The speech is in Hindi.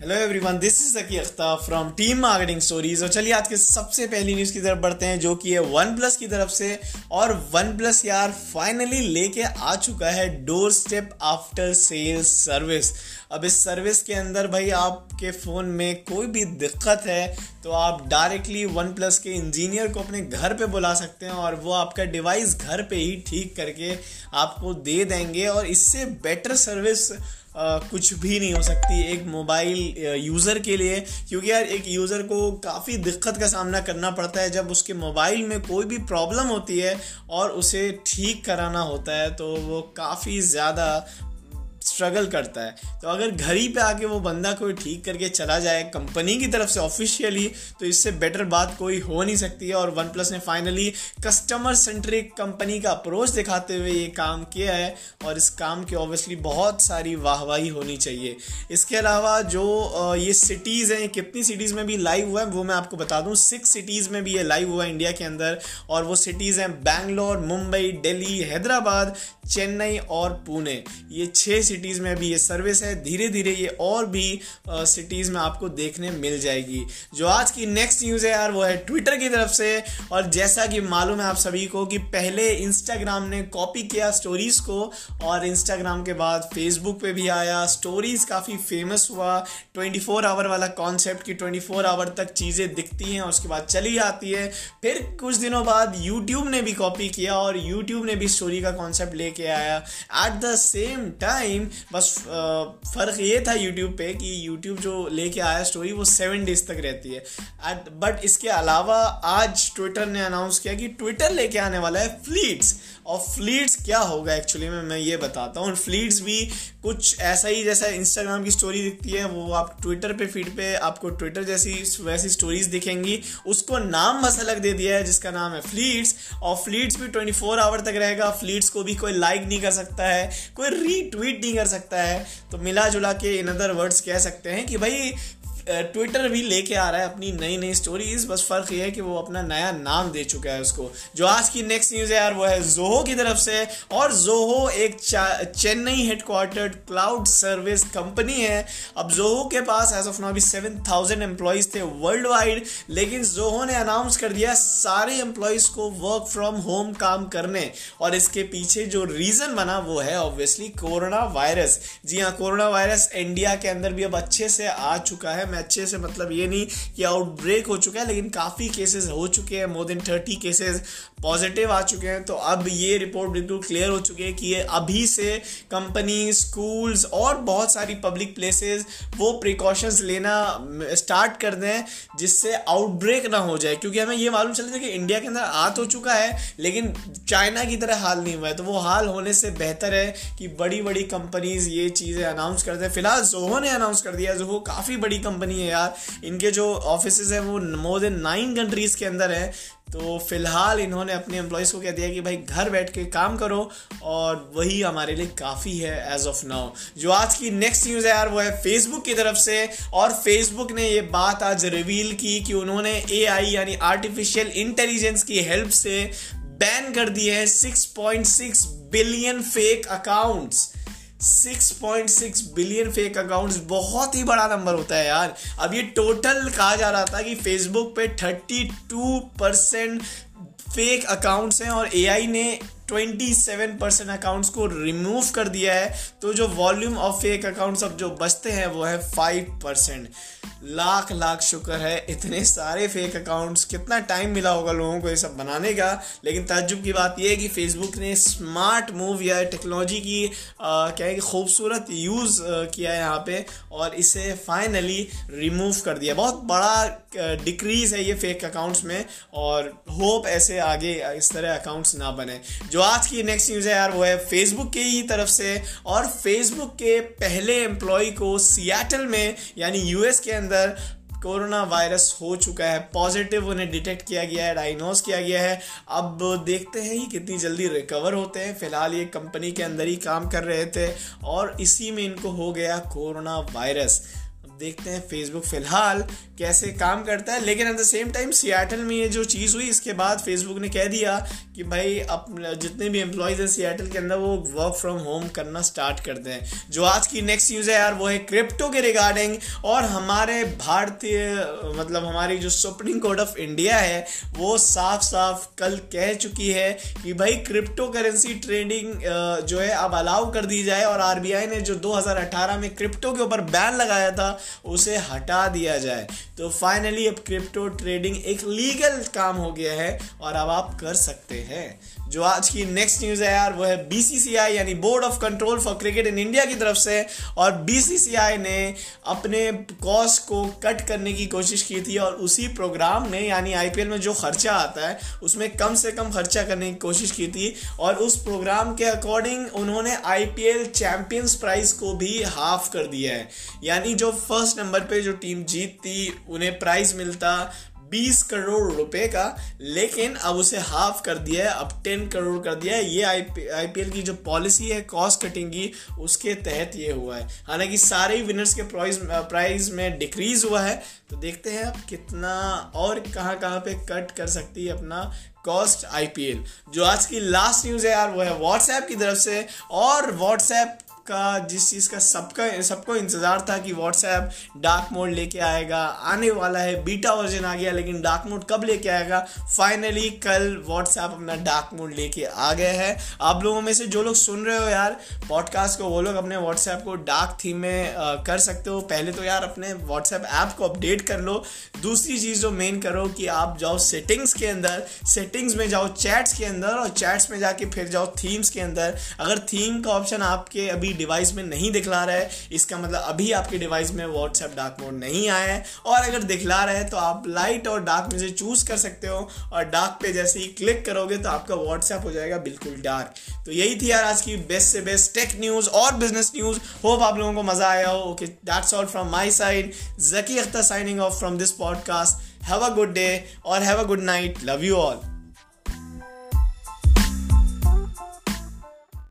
Hello everyone this is Zaki Akhtar from team marketing stories और चलिए आज के सबसे पहली न्यूज़ की तरफ़ बढ़ते हैं, जो कि है वन प्लस की तरफ़ से। और वन प्लस यार फाइनली लेके आ चुका है door step after sales service अब इस सर्विस के अंदर भाई आपके फ़ोन में कोई भी दिक्कत है तो आप डायरेक्टली वन प्लस के इंजीनियर को अपने घर पे बुला सकते हैं और वो आपका डिवाइस घर पे ही ठीक करके आपको दे देंगे और इससे बेटर सर्विस कुछ भी नहीं हो सकती एक मोबाइल यूज़र के लिए। क्योंकि यार एक यूज़र को काफ़ी दिक्कत का सामना करना पड़ता है जब उसके मोबाइल में कोई भी प्रॉब्लम होती है और उसे ठीक कराना होता है तो वो काफ़ी ज़्यादा स्ट्रगल करता है। तो अगर घर ही पे आके वो बंदा कोई ठीक करके चला जाए कंपनी की तरफ़ से ऑफिशियली तो इससे बेटर बात कोई हो नहीं सकती है। और वन प्लस ने फाइनली कस्टमर सेंट्रिक कंपनी का अप्रोच दिखाते हुए ये काम किया है। और इस काम की ऑब्वियसली बहुत सारी वाहवाही होनी चाहिए। इसके अलावा जो ये सिटीज़ हैं, कितनी सिटीज़ में भी लाइव हुआ है, वो मैं आपको बता दूँ। सिक्स सिटीज़ में भी ये लाइव हुआ है इंडिया के अंदर। और वो सिटीज़ हैं बैंगलोर मुंबई दिल्ली हैदराबाद चेन्नई और पुणे। ये छः सिटीज़ में भी ये सर्विस है। धीरे धीरे ये और भी सिटीज़ में आपको देखने मिल जाएगी। जो आज की नेक्स्ट न्यूज़ है यार, वो है ट्विटर की तरफ़ से। और जैसा कि मालूम है आप सभी को कि पहले इंस्टाग्राम ने कॉपी किया स्टोरीज़ को और इंस्टाग्राम के बाद फेसबुक पे भी आया। स्टोरीज़ काफ़ी फ़ेमस हुआ। 24 फोर आवर वाला कॉन्सेप्ट की 24 फोर आवर तक चीज़ें दिखती हैं उसके बाद चली जाती है। फिर कुछ दिनों बाद यूट्यूब ने भी कॉपी किया और यूट्यूब ने भी स्टोरी का कॉन्सेप्ट लेके आया। एट द सेम टाइम बस फ़र्क ये था यूट्यूब पे कि यूट्यूब जो लेके आया स्टोरी वो सेवन डेज़ तक रहती है। एट बट इसके अलावा आज ट्विटर ने अनाउंस किया कि ट्विटर लेके आने वाला है फ्लीट्स और फ्लीट्स क्या होगा एक्चुअली में, मैं ये बताता हूँ। फ्लीट्स भी कुछ ऐसा ही जैसा इंस्टाग्राम की स्टोरी दिखती है, वो आप ट्विटर पे फ़ीड पे आपको ट्विटर जैसी, वैसी स्टोरीज दिखेंगी। उसको नाम बस अलग दे दिया है, जिसका नाम है फ्लीट्स और फ्लीट्स भी ट्वेंटी फोर आवर तक रहेगा। फ्लीट्स को भी कोई लाइक नहीं कर सकता है, कोई रीट्वीट नहीं कर सकता है तो मिला जुला के इन अदर वर्ड्स कह सकते हैं कि भाई ट्विटर भी लेके आ रहा है अपनी नई नई स्टोरीज बस फ़र्क ये है कि वो अपना नया नाम दे चुका है उसको। जो आज की नेक्स्ट न्यूज़ है यार, वो है जोहो की तरफ़ से। और जोहो एक Chennai headquartered cloud service company है। अब जोहो के पास एज ऑफ़ नाउ भी सेवन थाउज़ेंड एम्प्लॉयज़ थे वर्ल्ड वाइड लेकिन जोहो ने अनाउंस कर दिया सारे एम्प्लॉयज़ को वर्क फ्रॉम होम काम करने। और इसके पीछे जो रीजन बना वो है ऑब्वियसली कोरोना वायरस जी हाँ कोरोना वायरस इंडिया के अंदर भी अब अच्छे से आ चुका है। मैं अच्छे से मतलब ये नहीं कि आउटब्रेक हो चुका है, लेकिन काफ़ी केसेस हो चुके हैं more than thirty cases positive आ चुके हैं। तो अब ये रिपोर्ट बिल्कुल क्लियर हो चुकी है कि ये अभी से कंपनी स्कूल्स और बहुत सारी पब्लिक प्लेसेस वो प्रिकॉशंस लेना स्टार्ट कर दें, जिससे आउटब्रेक ना हो जाए। क्योंकि हमें ये मालूम चलता है कि इंडिया के अंदर आ तो चुका है, लेकिन चाइना की तरह हाल नहीं हुआ है। तो वो हाल होने से बेहतर है कि बड़ी बड़ी कंपनीज़ ये चीज़ें अनाउंस कर दें। फ़िलहाल जोहो ने अनाउंस कर दिया जोहो काफ़ी बड़ी कंपनी है यार। इनके जो ऑफ़िस हैं, वो मोर देन नाइन कंट्रीज़ के अंदर है। तो फ़िलहाल इन्होंने अपने एम्प्लॉयज़ को कह दिया कि भाई, घर बैठ के काम करो और वही हमारे लिए काफ़ी है एज ऑफ़ नाउ जो आज की नेक्स्ट न्यूज़ है यार, वो है फेसबुक की तरफ़ से। और फेसबुक ने ये बात आज रिवील की कि उन्होंने ए यानी आर्टिफिशियल इंटेलिजेंस की हेल्प से बैन कर दिए है 6.6 billion fake accounts 6.6 billion fake accounts, बहुत ही बड़ा नंबर होता है यार। अब ये टोटल कहा जा रहा था कि फेसबुक पे 32 परसेंट फेक अकाउंट्स हैं और एआई ने 27 परसेंट अकाउंट्स को रिमूव कर दिया है। तो जो वॉल्यूम ऑफ़ फेक अकाउंट्स अब जो बचते हैं वो है 5 परसेंट लाख लाख शुक्र है, इतने सारे फेक अकाउंट्स कितना टाइम मिला होगा लोगों को ये सब बनाने का। लेकिन तजुब की बात यह है कि फेसबुक ने स्मार्ट मूव या टेक्नोलॉजी की क्या है कि खूबसूरत यूज़ किया है यहाँ पे और इसे फाइनली रिमूव कर दिया। बहुत बड़ा डिक्रीज है ये फेक अकाउंट्स में और होप ऐसे आगे इस तरह अकाउंट्स ना बने। जो आज की नेक्स्ट न्यूज़ है यार, वो है फेसबुक के ही तरफ़ से और फेसबुक के पहले एम्प्लॉय को सियाटल में, यानी यूएस के अंदर अंदर कोरोना वायरस हो चुका है पॉजिटिव उन्हें डिटेक्ट किया गया है डायग्नोज किया गया है। अब देखते हैं ये कितनी जल्दी रिकवर होते हैं। फ़िलहाल ये कंपनी के अंदर ही काम कर रहे थे और इसी में इनको हो गया कोरोना वायरस देखते हैं फेसबुक फ़िलहाल कैसे काम करता है। लेकिन at the same time Seattle में ये जो चीज़ हुई, इसके बाद फेसबुक ने कह दिया कि भाई अपने जितने भी एम्प्लॉयज़ हैं सियाटल के अंदर, वो वर्क फ्रॉम होम करना स्टार्ट करते हैं। जो आज की नेक्स्ट न्यूज़ है यार, वो है क्रिप्टो के रिगार्डिंग और हमारे भारतीय मतलब हमारी जो सुप्रीम कोर्ट ऑफ़ इंडिया है, वो साफ़ साफ़ कल कह चुकी है कि भाई क्रिप्टो करेंसी ट्रेडिंग जो है, अब अलाउ कर दी जाए। और आरबीआई ने जो 2018 में क्रिप्टो के ऊपर बैन लगाया था उसे हटा दिया जाए। तो फाइनली अब क्रिप्टो ट्रेडिंग एक लीगल काम हो गया है और अब आप कर सकते हैं। जो आज की नेक्स्ट न्यूज़ है यार, वो है बीसीसीआई यानी board of control for cricket in India की तरफ़ से। और बीसीसीआई ने अपने कॉस्ट को कट करने की कोशिश की थी और उसी प्रोग्राम में यानी आईपीएल में जो खर्चा आता है, उसमें कम से कम खर्चा करने की कोशिश की थी। और उस प्रोग्राम के अकॉर्डिंग उन्होंने आईपीएल चैंपियंस प्राइज को भी हाफ़ कर दिया है। यानी जो फ़र्स्ट नंबर पे जो टीम जीतती, उन्हें प्राइज मिलता बीस करोड़ रुपए का, लेकिन अब उसे हाफ़ कर दिया है, अब टेन करोड़ कर दिया है। ये आई पी की जो पॉलिसी है कॉस्ट कटिंग की, उसके तहत ये हुआ है। हालाँकि सारे ही विनर्स के प्राइज प्राइज में डिक्रीज हुआ है तो देखते हैं अब कितना और कहाँ कहाँ पे कट कर सकती है अपना कॉस्ट आईपीएल जो आज की लास्ट न्यूज़ है यार, वो है व्हाट्सएप की तरफ़ से, और व्हाट्सएप का जिस चीज़ का सबका सबको इंतज़ार था कि व्हाट्सएप डार्क मोड लेके आएगा आने वाला है बीटा वर्जन आ गया लेकिन डार्क मोड कब लेके आएगा? फाइनली कल व्हाट्सएप अपना डार्क मोड लेके आ गया है। आप लोगों में से जो लोग सुन रहे हो यार पॉडकास्ट को वो लोग अपने व्हाट्सएप को डार्क थीम में आ, कर सकते हो। पहले तो यार अपने व्हाट्सएप ऐप को अपडेट कर लो। दूसरी चीज़ जो मेन करो कि आप जाओ सेटिंग्स के अंदर सेटिंग्स में जाओ चैट्स के अंदर और चैट्स में जाके फिर जाओ थीम्स के अंदर। अगर थीम का ऑप्शन आपके अभी डिवाइस में नहीं दिखला रहा है, इसका मतलब अभी आपके डिवाइस में व्हाट्सएप डार्क मोड नहीं आया है। और अगर दिखला रहा है तो आप लाइट और डार्क में से चूज़ कर सकते हो और डार्क पे जैसे ही क्लिक करोगे तो आपका व्हाट्सएप हो जाएगा बिल्कुल डार्क तो यही थी यार आज की बेस्ट से बेस्ट टेक न्यूज़ और बिज़नेस न्यूज़ होप आप लोगों को मज़ा आया हो। Okay that's all from my side Zaki Akhtar signing off from this podcast have a good day और have a good night love you all